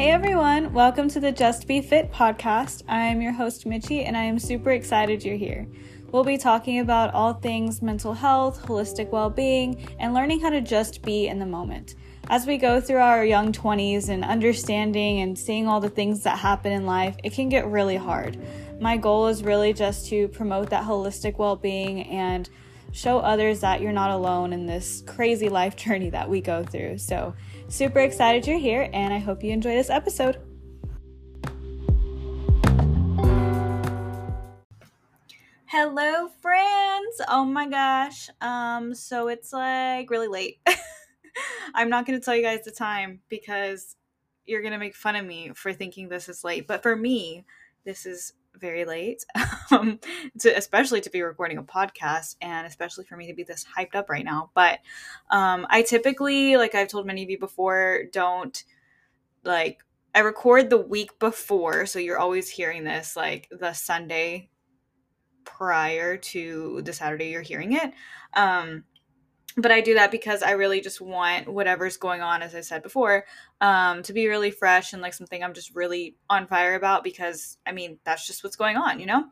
Hey everyone, welcome to the Just Be Fit podcast. I'm your host, Mitchie, and I am super excited you're here. We'll be talking about all things mental health, holistic well being, and learning how to just be in the moment. As we go through our young 20s and understanding and seeing all the things that happen in life, it can get really hard. My goal is really just to promote that holistic well being and show others that you're not alone in this crazy life journey that we go through. So, super excited you're here, and I hope you enjoy this episode. Hello, friends. Oh my gosh. Um, so it's like really late. I'm not going to tell you guys the time because you're going to make fun of me for thinking this is late. But for me, this is very late, um, to, especially to be recording a podcast and especially for me to be this hyped up right now. But um, I typically, like I've told many of you before, don't like, I record the week before. So you're always hearing this like the Sunday prior to the Saturday you're hearing it. Um, but I do that because I really just want whatever's going on, as I said before, um, to be really fresh and like something I'm just really on fire about because I mean, that's just what's going on, you know?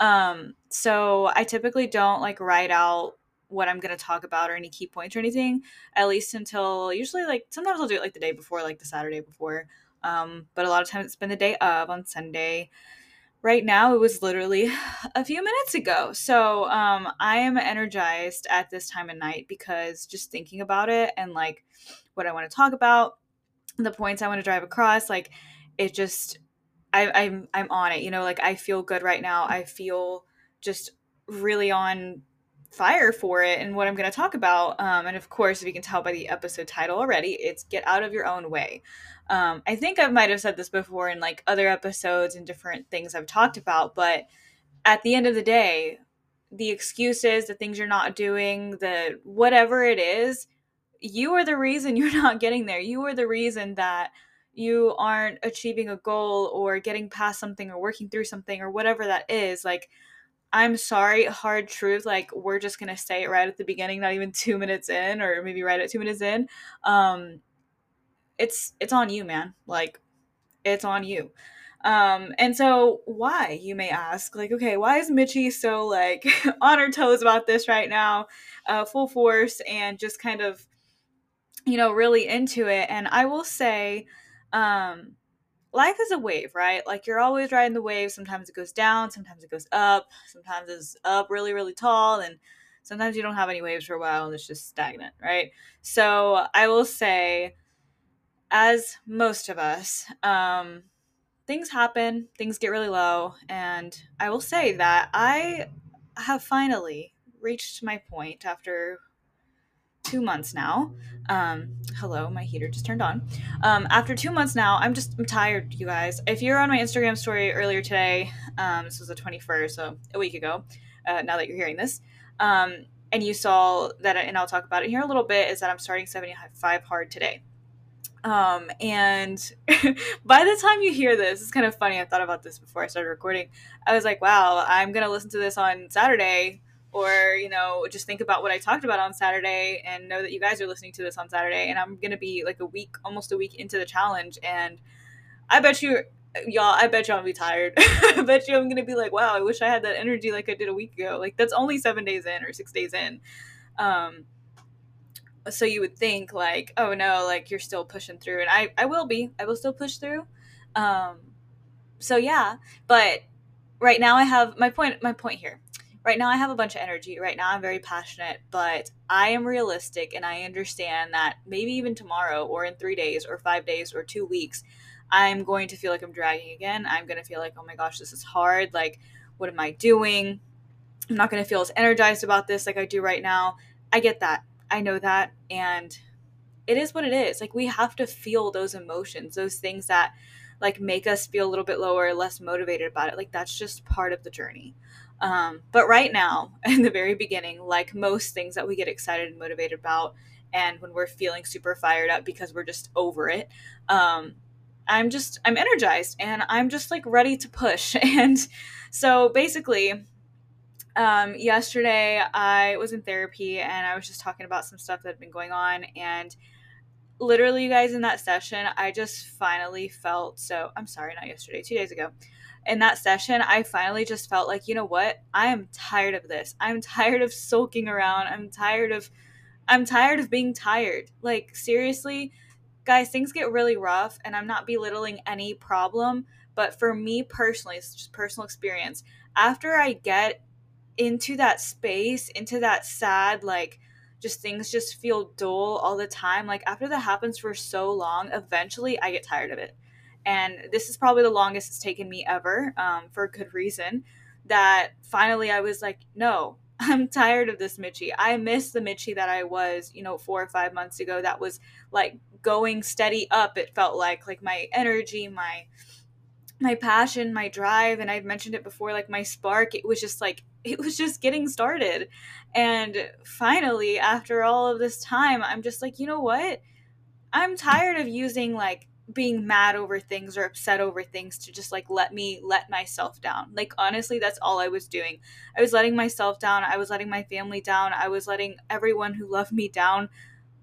Um, so I typically don't like write out what I'm going to talk about or any key points or anything, at least until usually like sometimes I'll do it like the day before, like the Saturday before. Um, but a lot of times it's been the day of on Sunday right now it was literally a few minutes ago. So um, i am energized at this time of night because just thinking about it and like what i want to talk about the points i want to drive across like it just I, i'm i'm on it you know like i feel good right now. I feel just really on fire for it and what i'm going to talk about um, and of course if you can tell by the episode title already it's get out of your own way um, I think I might have said this before in like other episodes and different things I've talked about, but at the end of the day, the excuses, the things you're not doing, the whatever it is, you are the reason you're not getting there. You are the reason that you aren't achieving a goal or getting past something or working through something or whatever that is. Like, I'm sorry, hard truth. Like, we're just to say it right at the beginning, not even two minutes in, or maybe right at two minutes in. Um, it's it's on you, man. Like it's on you. Um, and so why, you may ask, like, okay, why is Mitchie so like on her toes about this right now, uh, full force and just kind of, you know, really into it? And I will say, um, life is a wave, right? Like you're always riding the wave. Sometimes it goes down, sometimes it goes up, sometimes it's up really, really tall, and sometimes you don't have any waves for a while and it's just stagnant, right? So I will say, as most of us, um, things happen, things get really low, and I will say that I have finally reached my point after two months now. Um, hello, my heater just turned on. Um, after two months now, I'm just I'm tired, you guys. If you're on my Instagram story earlier today, um, this was the 21st, so a week ago. Uh, now that you're hearing this, um, and you saw that, and I'll talk about it here a little bit, is that I'm starting 75 hard today. Um, and by the time you hear this, it's kind of funny. I thought about this before I started recording. I was like, wow, I'm going to listen to this on Saturday or, you know, just think about what I talked about on Saturday and know that you guys are listening to this on Saturday. And I'm to be like a week, almost a week into the challenge. And I bet you, y'all, I bet you to be tired. I bet you I'm to be like, wow, I wish I had that energy like I did a week ago. Like, that's only seven days in or six days in. Um, so you would think like oh no like you're still pushing through and i i will be i will still push through um so yeah but right now i have my point my point here right now i have a bunch of energy right now i'm very passionate but i am realistic and i understand that maybe even tomorrow or in three days or five days or two weeks i'm going to feel like i'm dragging again i'm going to feel like oh my gosh this is hard like what am i doing i'm not going to feel as energized about this like i do right now i get that I know that. And it is what it is. Like, we have to feel those emotions, those things that like make us feel a little bit lower, less motivated about it. Like, that's just part of the journey. Um, but right now, in the very beginning, like most things that we get excited and motivated about, and when we're feeling super fired up because we're just over it, um, I'm just, I'm energized and I'm just like ready to push. And so basically, um, yesterday I was in therapy and I was just talking about some stuff that had been going on and literally, you guys, in that session, I just finally felt so. I'm sorry, not yesterday, two days ago. In that session, I finally just felt like, you know what? I am tired of this. I'm tired of sulking around. I'm tired of. I'm tired of being tired. Like, seriously, guys, things get really rough, and I'm not belittling any problem. But for me personally, it's just personal experience. After I get into that space, into that sad, like, just things just feel dull all the time. Like after that happens for so long, eventually I get tired of it. And this is probably the longest it's taken me ever, um, for a good reason. That finally I was like, no, I'm tired of this Mitchie. I miss the Mitchie that I was, you know, four or five months ago. That was like going steady up. It felt like like my energy, my my passion, my drive, and I've mentioned it before, like my spark, it was just like, it was just getting started. And finally, after all of this time, I'm just like, you know what? I'm tired of using like being mad over things or upset over things to just like let me let myself down. Like honestly, that's all I was doing. I was letting myself down. I was letting my family down. I was letting everyone who loved me down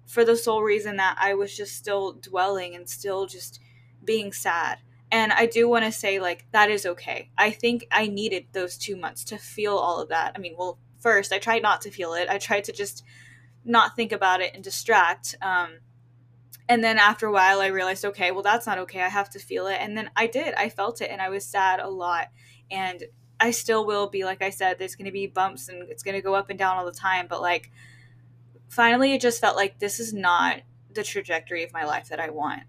for the sole reason that I was just still dwelling and still just being sad. And I do want to say, like, that is okay. I think I needed those two months to feel all of that. I mean, well, first, I tried not to feel it. I tried to just not think about it and distract. Um, and then after a while, I realized, okay, well, that's not okay. I have to feel it. And then I did. I felt it and I was sad a lot. And I still will be, like I said, there's going to be bumps and it's going to go up and down all the time. But like, finally, it just felt like this is not the trajectory of my life that I want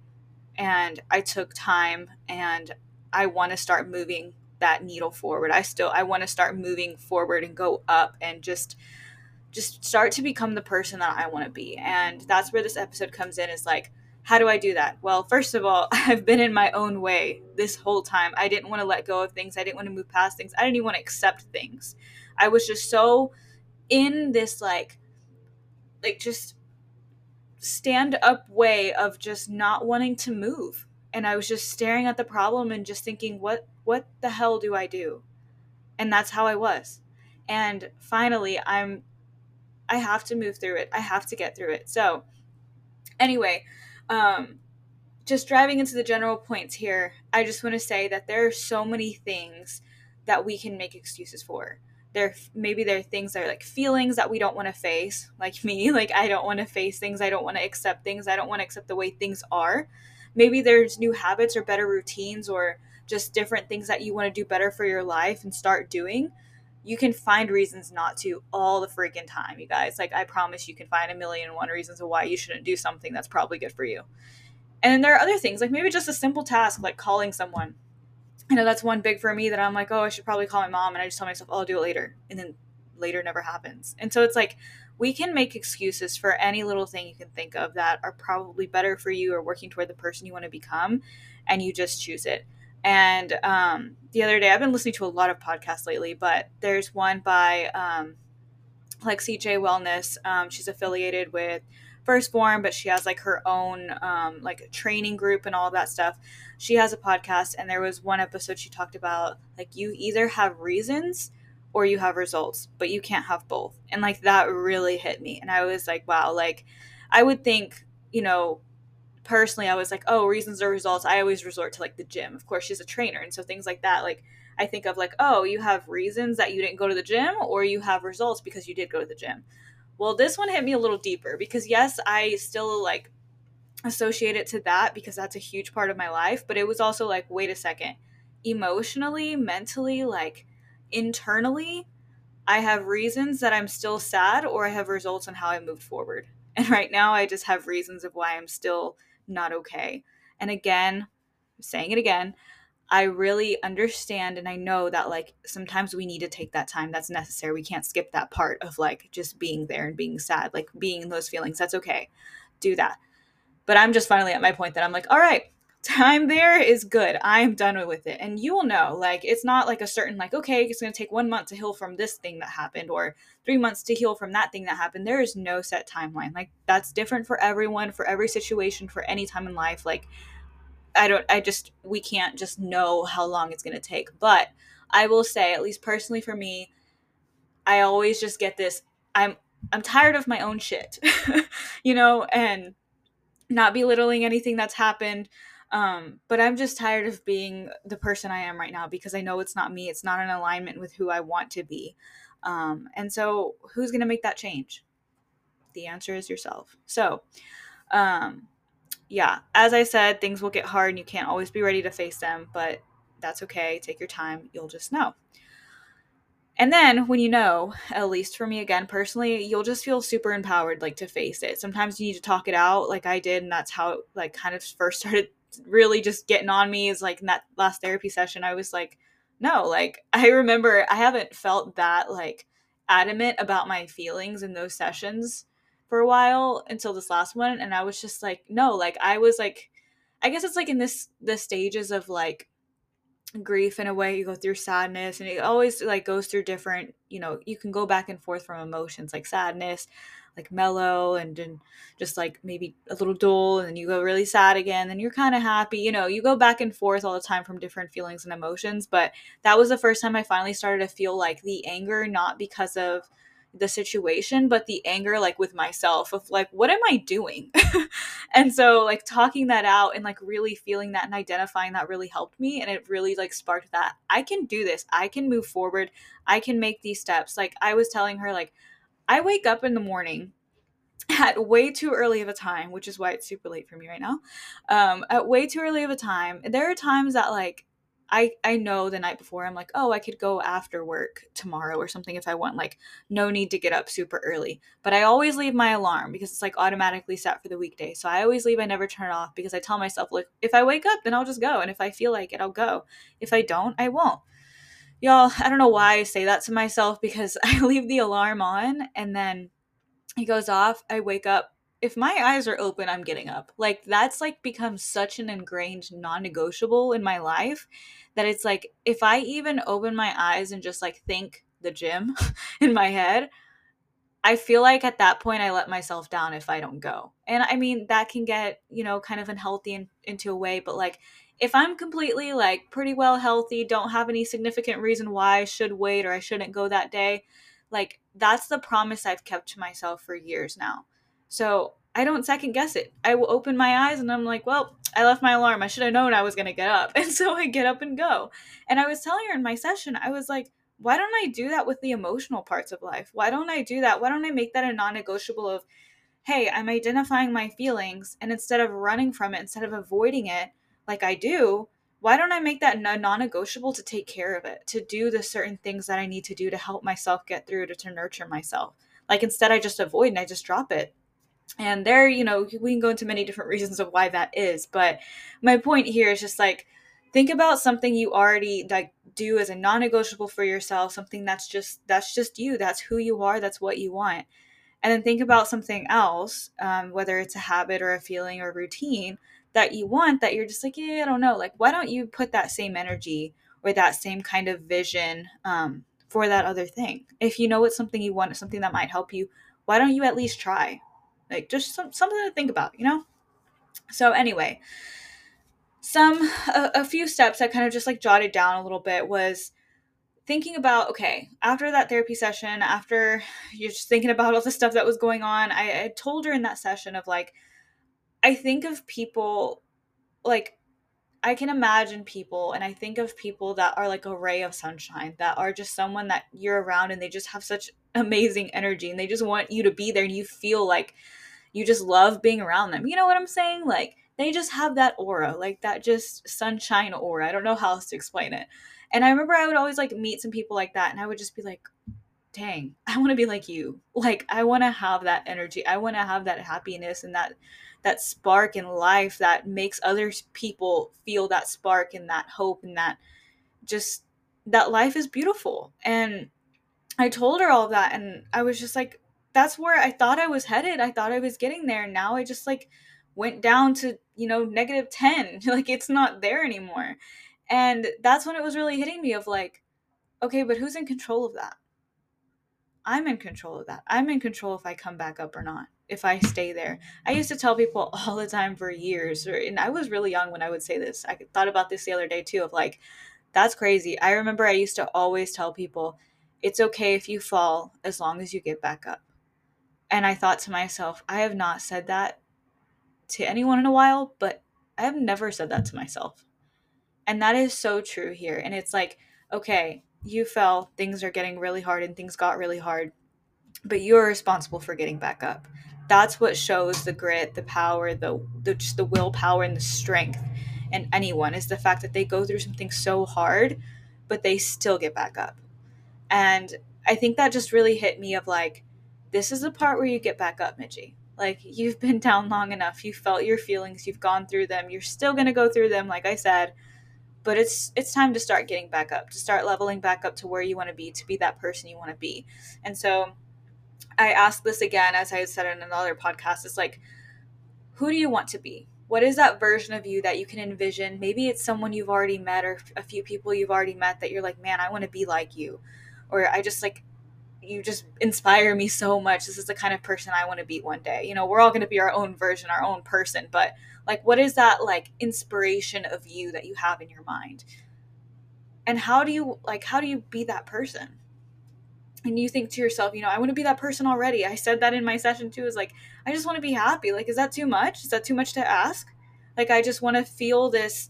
and I took time and I want to start moving that needle forward. I still I want to start moving forward and go up and just just start to become the person that I want to be. And that's where this episode comes in is like how do I do that? Well, first of all, I've been in my own way this whole time. I didn't want to let go of things. I didn't want to move past things. I didn't even want to accept things. I was just so in this like like just stand up way of just not wanting to move and i was just staring at the problem and just thinking what what the hell do i do and that's how i was and finally i'm i have to move through it. I have to get through it. So anyway um just driving into the general points here i just want to say that there are so many things that we can make excuses for. There maybe there are things that are like feelings that we don't want to face like me like i don't want to face things i don't want to accept things i don't want to accept the way things are. Maybe there's new habits or better routines or just different things that you want to do better for your life and start doing you can find reasons not to all the freaking time you guys like i promise you can find a million and one reasons of why you shouldn't do something that's probably good for you and there are other things like maybe just a simple task like calling someone I know that's one big for me that I'm like, oh, I should probably call my mom. And I just tell myself, oh, I'll do it later. And then later never happens. And so it's like, we can make excuses for any little thing you can think of that are probably better for you or working toward the person you want to become. And you just choose it. And um, the other day, I've been listening to a lot of podcasts lately, but there's one by um, Lexi J. Wellness. Um, she's affiliated with 1st Phorm but she has like her own um, like training group and all of that stuff. She has a podcast and there was one episode she talked about like you either have reasons or you have results but you can't have both. And like that really hit me. And i was like wow like i would think you know personally i was like oh reasons or results i always resort to like the gym of course she's a trainer and so things like that like i think of like oh you have reasons that you didn't go to the gym or you have results because you did go to the gym well, this one hit me a little deeper because yes, I still like associate it to that because that's a huge part of my life, but it was also like, wait a second. Emotionally, mentally, like internally, I have reasons that I'm still sad or I have results on how I moved forward. And right now I just have reasons of why I'm still not okay. And again, saying it again, I really understand and I know that like sometimes we need to take that time that's necessary. We can't skip that part of like just being there and being sad, like being in those feelings. That's okay. Do that. But I'm just finally at my point that I'm like, all right, time there is good. I'm done with it. And you will know, like, it's not like a certain, like, okay, it's going to take one month to heal from this thing that happened or three months to heal from that thing that happened. There is no set timeline. Like, that's different for everyone, for every situation, for any time in life. Like, I don't I just we can't just know how long it's going to take. But I will say at least personally for me, I always just get this I'm I'm tired of my own shit. you know, and not belittling anything that's happened. Um, but I'm just tired of being the person I am right now because I know it's not me. It's not in alignment with who I want to be. Um, and so, who's going to make that change? The answer is yourself. So, um, yeah, as I said, things will get hard and you can't always be ready to face them, but that's okay. Take your time. You'll just know. And then when you know, at least for me again personally, you'll just feel super empowered like to face it. Sometimes you need to talk it out like I did and that's how it like kind of first started really just getting on me is like in that last therapy session I was like no, like I remember I haven't felt that like adamant about my feelings in those sessions for a while until this last one and I was just like no, like I was like I guess it's like in this the stages of like grief in a way you go through sadness and it always like goes through different you know you can go back and forth from emotions like sadness like mellow and, and just like maybe a little dull and then you go really sad again then you're kind of happy you know you go back and forth all the time from different feelings and emotions but that was the first time i finally started to feel like the anger not because of the situation but the anger like with myself of like what am i doing? And so like talking that out and like really feeling that and identifying that really helped me and it really like sparked that i can do this. I can move forward. I can make these steps. Like i was telling her like i wake up in the morning at way too early of a time which is why it's super late for me right now um at way too early of a time there are times that like I I know the night before I'm like, oh, I could go after work tomorrow or something if I want. Like, no need to get up super early. But I always leave my alarm because it's like automatically set for the weekday. So I always leave. I never turn it off because I tell myself, like, if I wake up, then I'll just go, and if I feel like it, I'll go. If I don't, I won't. Y'all, I don't know why I say that to myself because I leave the alarm on and then it goes off. I wake up if my eyes are open, I'm getting up. Like that's like become such an ingrained non-negotiable in my life that it's like if I even open my eyes and just like think the gym in my head, I feel like at that point I let myself down if I don't go. And I mean that can get, you know, kind of unhealthy in, into a way, but like if I'm completely like pretty well healthy, don't have any significant reason why I should wait or I shouldn't go that day, like that's the promise I've kept to myself for years now so I don't second guess it. I will open my eyes and I'm like, well, I left my alarm. I should have known I was going to get up. And so I get up and go. And I was telling her in my session, I was like, why don't I do that with the emotional parts of life? Why don't I do that? Why don't I make that a non negotiable of, hey, I'm identifying my feelings and instead of running from it, instead of avoiding it like I do, why don't I make that non negotiable to take care of it, to do the certain things that I need to do to help myself get through, to, to nurture myself? Like instead, I just avoid and I just drop it and there you know we can go into many different reasons of why that is but my point here is just like think about something you already like do as a non-negotiable for yourself something that's just that's just you that's who you are that's what you want and then think about something else um, whether it's a habit or a feeling or routine that you want that you're just like yeah i don't know. Like why don't you put that same energy or that same kind of vision um, for that other thing? If you know it's something you want something that might help you why don't you at least try? Like just some, something to think about, you know? So anyway, some a, a few steps I kind of just like jotted down a little bit was thinking about okay after that therapy session after you're just thinking about all the stuff that was going on I, I told her in that session of like i think of people like i can imagine people and i think of people that are like a ray of sunshine that are just someone that you're around and they just have such amazing energy and they just want you to be there and you feel like you just love being around them. You know what I'm saying? Like they just have that aura, like that just sunshine aura. I don't know how else to explain it. And I remember I would always like meet some people like that and I would just be like, dang, I want to be like you. Like I want to have that energy. I want to have that happiness and that that spark in life that makes other people feel that spark and that hope and that just that life is beautiful. And I told her all of that and I was just like that's where I thought I was headed. I thought I was getting there. Now I just like went down to, you know, negative 10. like it's not there anymore. And that's when it was really hitting me of like, okay, but who's in control of that? I'm in control of that. I'm in control if I come back up or not, if I stay there. I used to tell people all the time for years, and I was really young when I would say this. I thought about this the other day too of like, that's crazy. I remember I used to always tell people, it's okay if you fall as long as you get back up. And I thought to myself, I have not said that to anyone in a while, but I have never said that to myself. And that is so true here. And it's like, okay, you fell, things are getting really hard and things got really hard, but you're responsible for getting back up. That's what shows the grit, the power, the, the just the willpower and the strength in anyone is the fact that they go through something so hard, but they still get back up. And I think that just really hit me of like, this is the part where you get back up, Mitchie. Like you've been down long enough, You've felt your feelings, you've gone through them, you're still gonna go through them, like I said, but it's it's time to start getting back up, to start leveling back up to where you want to be, to be that person you want to be. And so I ask this again, as I said in another podcast, it's like, who do you want to be? What is that version of you that you can envision? Maybe it's someone you've already met or a few people you've already met that you're like, man, I want to be like you. Or I just like you just inspire me so much. This is the kind of person I want to be one day. You know, we're all going to be our own version, our own person, but like what is that like inspiration of you that you have in your mind? And how do you like how do you be that person? And you think to yourself, you know, I want to be that person already. I said that in my session too is like I just want to be happy. Like is that too much? Is that too much to ask? Like I just want to feel this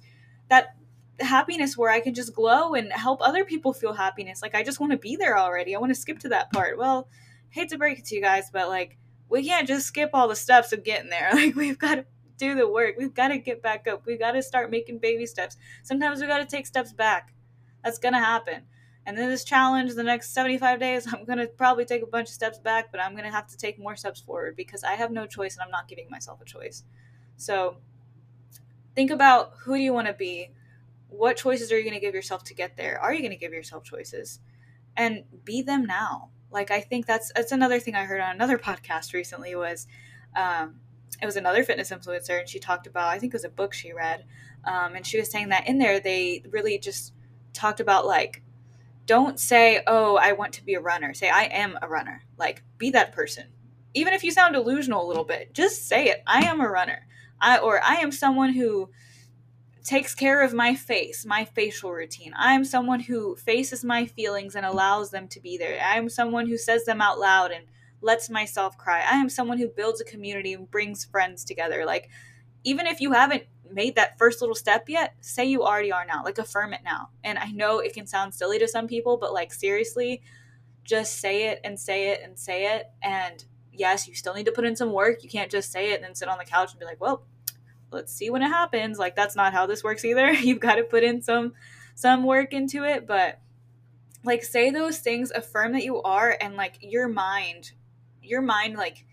that happiness where I can just glow and help other people feel happiness. Like I just want to be there already. I want to skip to that part. Well, hate to break it to you guys, but like we can't just skip all the steps of getting there. Like we've got to do the work. We've got to get back up. We've got to start making baby steps. Sometimes we got to take steps back. That's going to happen. And then this challenge, the next 75 days, I'm going to probably take a bunch of steps back, but I'm going to have to take more steps forward because I have no choice and I'm not giving myself a choice. So think about who do you want to be? what choices are you going to give yourself to get there? Are you going to give yourself choices? And be them now. Like I think that's that's another thing I heard on another podcast recently was um, it was another fitness influencer and she talked about I think it was a book she read um, and she was saying that in there they really just talked about like don't say oh I want to be a runner say I am a runner like be that person even if you sound delusional a little bit just say it I am a runner I or I am someone who takes care of my face, my facial routine. I'm someone who faces my feelings and allows them to be there. I'm someone who says them out loud and lets myself cry. I am someone who builds a community and brings friends together. Like, even if you haven't made that first little step yet, say you already are now. Like, affirm it now. And I know it can sound silly to some people, but like, seriously, just say it and say it and say it. And yes, you still need to put in some work. You can't just say it and then sit on the couch and be like, well, let's see when it happens like that's not how this works either you've got to put in some some work into it but like say those things affirm that you are and like your mind your mind like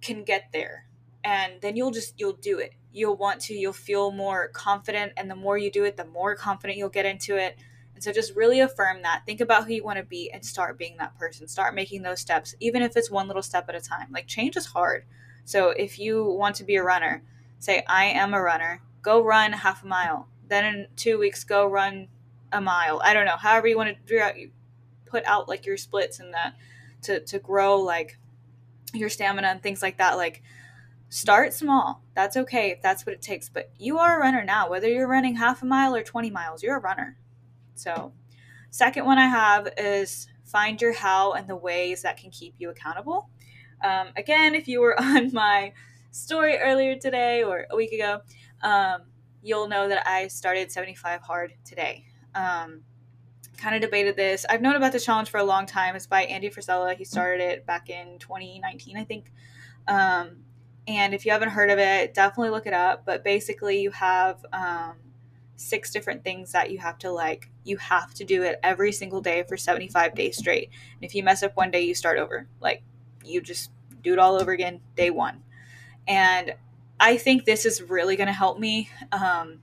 can get there and then you'll just you'll do it you'll want to you'll feel more confident and the more you do it the more confident you'll get into it and so just really affirm that think about who you want to be and start being that person start making those steps even if it's one little step at a time like change is hard so if you want to be a runner say I am a runner, go run half a mile. Then in two weeks, go run a mile. I don't know, however you want to do out, you put out like your splits and that to to grow like your stamina and things like that. Like start small. That's okay if that's what it takes. But you are a runner now, whether you're running half a mile or 20 miles, you're a runner. So, second one I have is find your how and the ways that can keep you accountable. Um, again, if you were on my story earlier today or a week ago, um, you'll know that I started 75 Hard today. Um, kind of debated this. I've known about the challenge for a long time. It's by Andy Frisella. He started it back in 2019, I think. Um, and if you haven't heard of it, definitely look it up. But basically, you have um, six different things that you have to like. You have to do it every single day for 75 days straight. And if you mess up one day, you start over. Like, you just do it all over again, day one. And I think this is really going to help me um,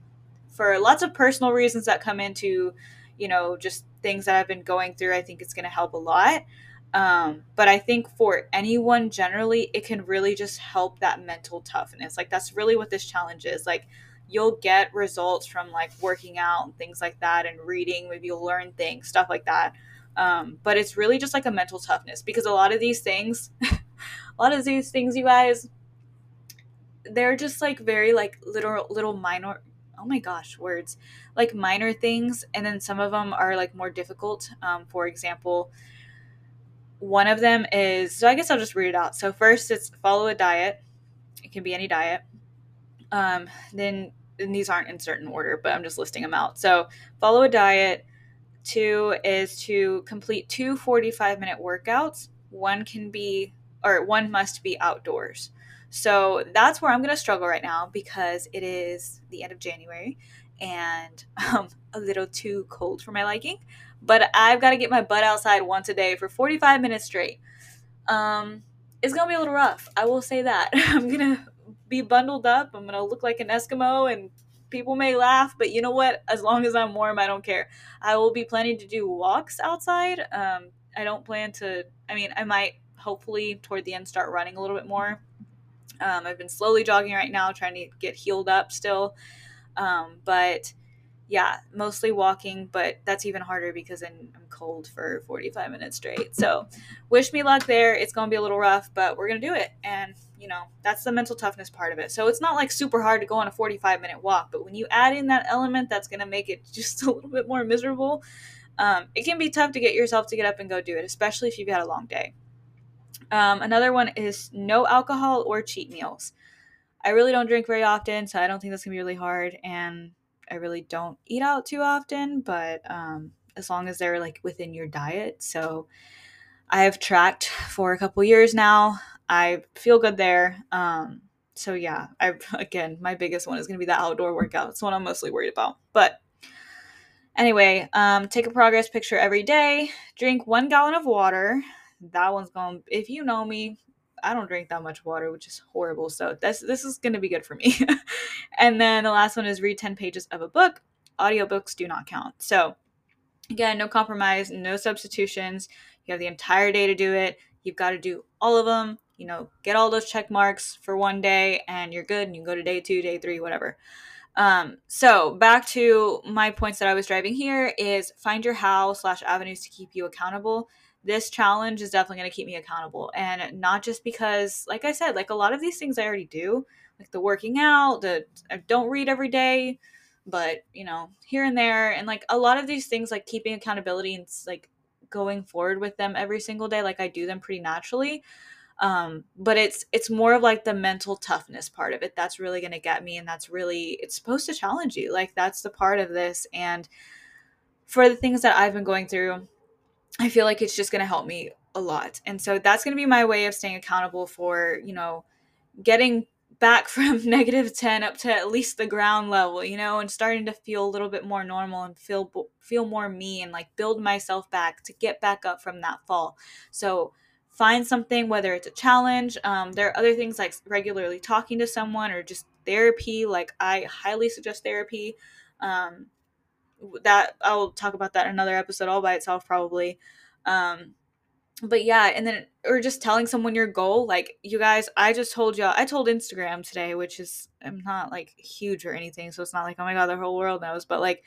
for lots of personal reasons that come into, you know, just things that I've been going through. I think it's going to help a lot. Um, but I think for anyone generally, it can really just help that mental toughness. Like, that's really what this challenge is. Like, you'll get results from like working out and things like that and reading. Maybe you'll learn things, stuff like that. Um, but it's really just like a mental toughness because a lot of these things, a lot of these things, you guys, they're just like very like little little minor oh my gosh words like minor things and then some of them are like more difficult um, for example one of them is so i guess i'll just read it out so first it's follow a diet it can be any diet. Um, then and these aren't in certain order, but I'm just listing them out. So follow a diet. Two is to complete two 45 minute workouts. One can be, or one must be outdoors. So that's where I'm going to struggle right now because it is the end of January and um, a little too cold for my liking. But I've got to get my butt outside once a day for 45 minutes straight. Um, it's to be a little rough. I will say that. I'm to be bundled up. I'm to look like an Eskimo and people may laugh, but you know what? As long as I'm warm, I don't care. I will be planning to do walks outside. Um, I don't plan to, I mean, I might hopefully toward the end start running a little bit more um, I've been slowly jogging right now, trying to get healed up still. Um, but yeah, mostly walking, but that's even harder because I'm, I'm cold for 45 minutes straight. So, wish me luck there. It's going to be a little rough, but we're going to do it. And, you know, that's the mental toughness part of it. So, it's not like super hard to go on a 45 minute walk, but when you add in that element that's going to make it just a little bit more miserable, um, it can be tough to get yourself to get up and go do it, especially if you've had a long day. Um, another one is no alcohol or cheat meals. I really don't drink very often, so I don't think that's gonna be really hard. And I really don't eat out too often, but um, as long as they're like within your diet. So I have tracked for a couple years now. I feel good there. Um, so yeah, I again, my biggest one is gonna be the outdoor workout. It's what I'm mostly worried about. But anyway, um, take a progress picture every day. Drink one gallon of water that one's going if you know me I don't drink that much water, which is horrible. So this this is going to be good for me. and then the last one is read 10 pages of a book. Audiobooks do not count. So again, no compromise, no substitutions. You have the entire day to do it. You've got to do all of them. You know, get all those check marks for one day and you're good and you can go to day 2, day 3, whatever. Um, so back to my points that I was driving here is find your how slash avenues to keep you accountable this challenge is definitely going to keep me accountable and not just because like i said like a lot of these things i already do like the working out i don't read every day but you know here and there. And like a lot of these things like keeping accountability and like going forward with them every single day like i do them pretty naturally. Um but it's it's more of like the mental toughness part of it that's really going to get me and that's really it's supposed to challenge you. Like that's the part of this. And for the things that i've been going through I feel like it's just going to help me a lot. And so that's going to be my way of staying accountable for, you know, getting back from negative 10 up to at least the ground level, you know, and starting to feel a little bit more normal and feel feel more me and like build myself back to get back up from that fall. So find something whether it's a challenge, um, there are other things like regularly talking to someone or just therapy, like I highly suggest therapy. Um, that I'll talk about that in another episode all by itself probably. Um but yeah, and then or just telling someone your goal, like you guys, I just told y'all I told Instagram today, which is I'm not like huge or anything, so it's not like oh my god, the whole world knows, but like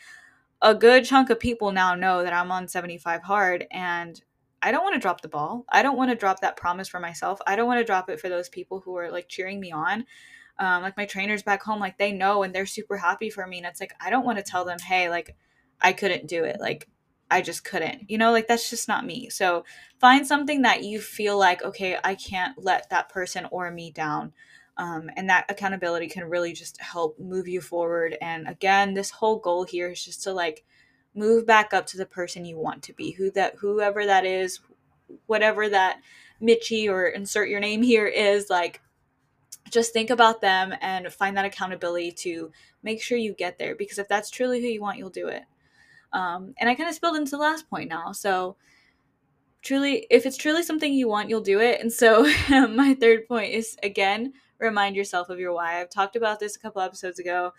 a good chunk of people now know that I'm on 75 hard and I don't want to drop the ball. I don't want to drop that promise for myself. I don't want to drop it for those people who are like cheering me on um, like my trainers back home like they know and they're super happy for me and it's like i don't want to tell them hey like i couldn't do it like i just couldn't you know like that's just not me. So find something that you feel like okay i can't let that person or me down um, and that accountability can really just help move you forward. And again this whole goal here is just to like move back up to the person you want to be who that whoever that is whatever that mitchie or insert your name here is like just think about them and find that accountability to make sure you get there because if that's truly who you want you'll do it um, and i kind of spilled into the last point now so truly if it's truly something you want you'll do it. And so my third point is again remind yourself of your why. I've talked about this a couple episodes ago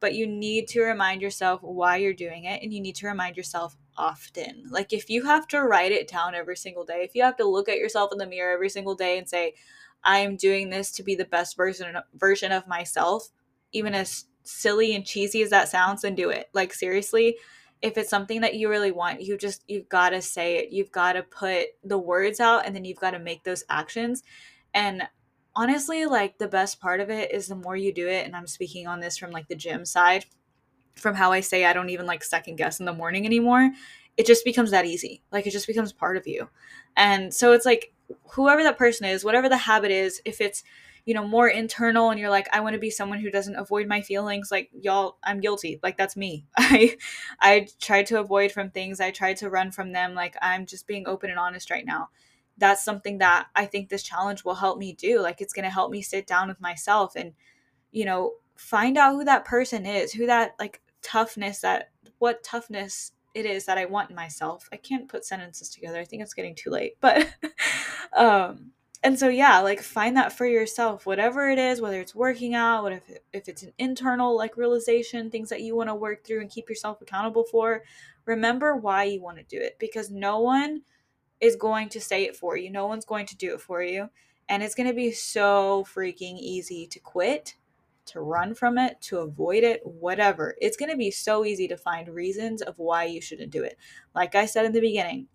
but you need to remind yourself why you're doing it and you need to remind yourself often. Like if you have to write it down every single day if you have to look at yourself in the mirror every single day and say I'm doing this to be the best version version of myself, even as silly and cheesy as that sounds, then do it. Like seriously, if it's something that you really want, you just you've got to say it. You've got to put the words out and then you've got to make those actions. And honestly, like the best part of it is the more you do it and I'm speaking on this from like the gym side, from how I say I don't even like second guess in the morning anymore. It just becomes that easy. Like it just becomes part of you. And so it's like whoever that person is, whatever the habit is, if it's you know, more internal and you're like, I want to be someone who doesn't avoid my feelings, like y'all, I'm guilty. Like that's me. I I tried to avoid from things. I tried to run from them. Like I'm just being open and honest right now. That's something that I think this challenge will help me do. Like it's going to help me sit down with myself and you know, find out who that person is, who that like toughness that what toughness it is that I want in myself. I can't put sentences together. I think it's getting too late. But um and so yeah, like find that for yourself. Whatever it is, whether it's working out, what if if it's an internal like realization, things that you want to work through and keep yourself accountable for, remember why you want to do it because no one is going to say it for you. No one's going to do it for you. And it's going to be so freaking easy to quit to run from it, to avoid it, whatever. It's going to be so easy to find reasons of why you shouldn't do it. Like I said in the beginning,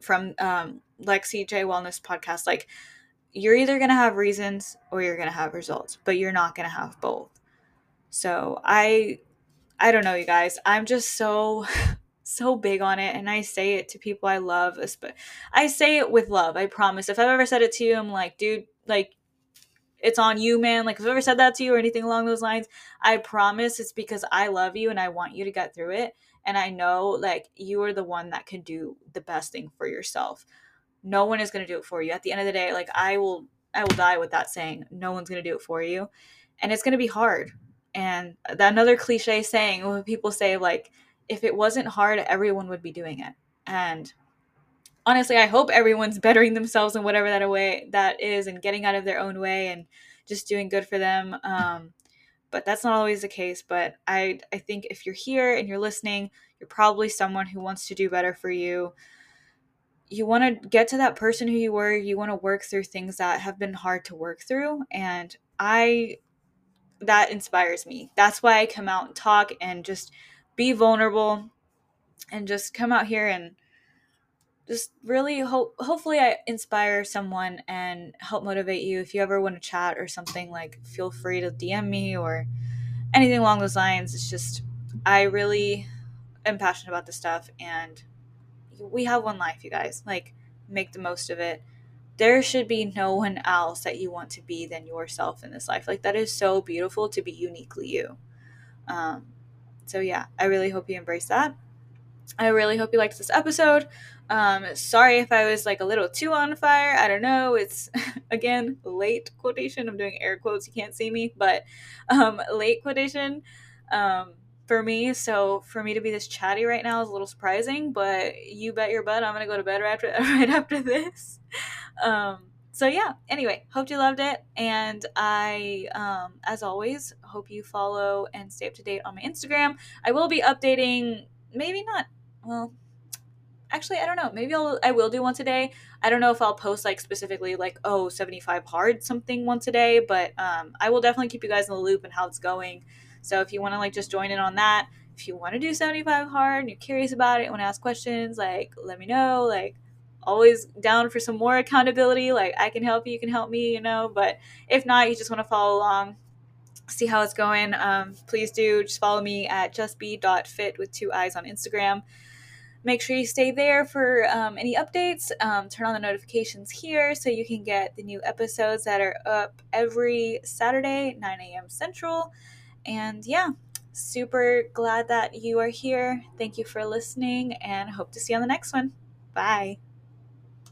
from um, Lexi J Wellness podcast, like you're either going to have reasons or you're going to have results, but you're not going to have both. So I, I don't know, you guys. I'm just so so big on it and I say it to people I love. I say it with love. I promise. If I've ever said it to you, I'm like, dude, like it's on you, man. Like, if I've ever said that to you or anything along those lines, I promise it's because I love you and I want you to get through it. And I know, like, you are the one that can do the best thing for yourself. No one is going to do it for you. At the end of the day, like, I will, I will die with that saying, no one's going to do it for you. And it's going to be hard. And that another cliche saying when people say, like, if it wasn't hard, everyone would be doing it. And honestly, I hope everyone's bettering themselves in whatever that way that is and getting out of their own way and just doing good for them. Um, but that's not always the case. But I I think if you're here and you're listening, you're probably someone who wants to do better for you. You want to get to that person who you were. You want to work through things that have been hard to work through. And I that inspires me. That's why I come out and talk and just be vulnerable and just come out here and just really hope hopefully I inspire someone and help motivate you. If you ever want to chat or something, like feel free to DM me or anything along those lines. It's just I really am passionate about this stuff and we have one life, you guys. Like make the most of it. There should be no one else that you want to be than yourself in this life. Like that is so beautiful to be uniquely you. Um, so yeah, I really hope you embrace that. I really hope you liked this episode. Um, sorry if I was like a little too on fire. I don't know. It's again late quotation. I'm doing air quotes. You can't see me, but um, late quotation um, for me. So for me to be this chatty right now is a little surprising. But you bet your butt I'm gonna go to bed right after right after this. Um, so yeah. Anyway, hope you loved it, and I, um, as always, hope you follow and stay up to date on my Instagram. I will be updating. Maybe not. Well, actually i don't know. Maybe i'll i will do once a day i don't know if i'll post like specifically like oh 75 hard something once a day but um i will definitely keep you guys in the loop and how it's going. So if you want to like just join in on that if you want to do 75 hard and you're curious about it want to ask questions like let me know. Like always down for some more accountability. Like i can help you you can help me you know but if not you just want to follow along see how it's going. Um, please do just follow me at justbe.fiit with two eyes on instagram Make sure you stay there for um, any updates. Um, turn on the notifications here so you can get the new episodes that are up every Saturday, 9 a.m. Central. And yeah, super glad that you are here. Thank you for listening and hope to see you on the next one. Bye.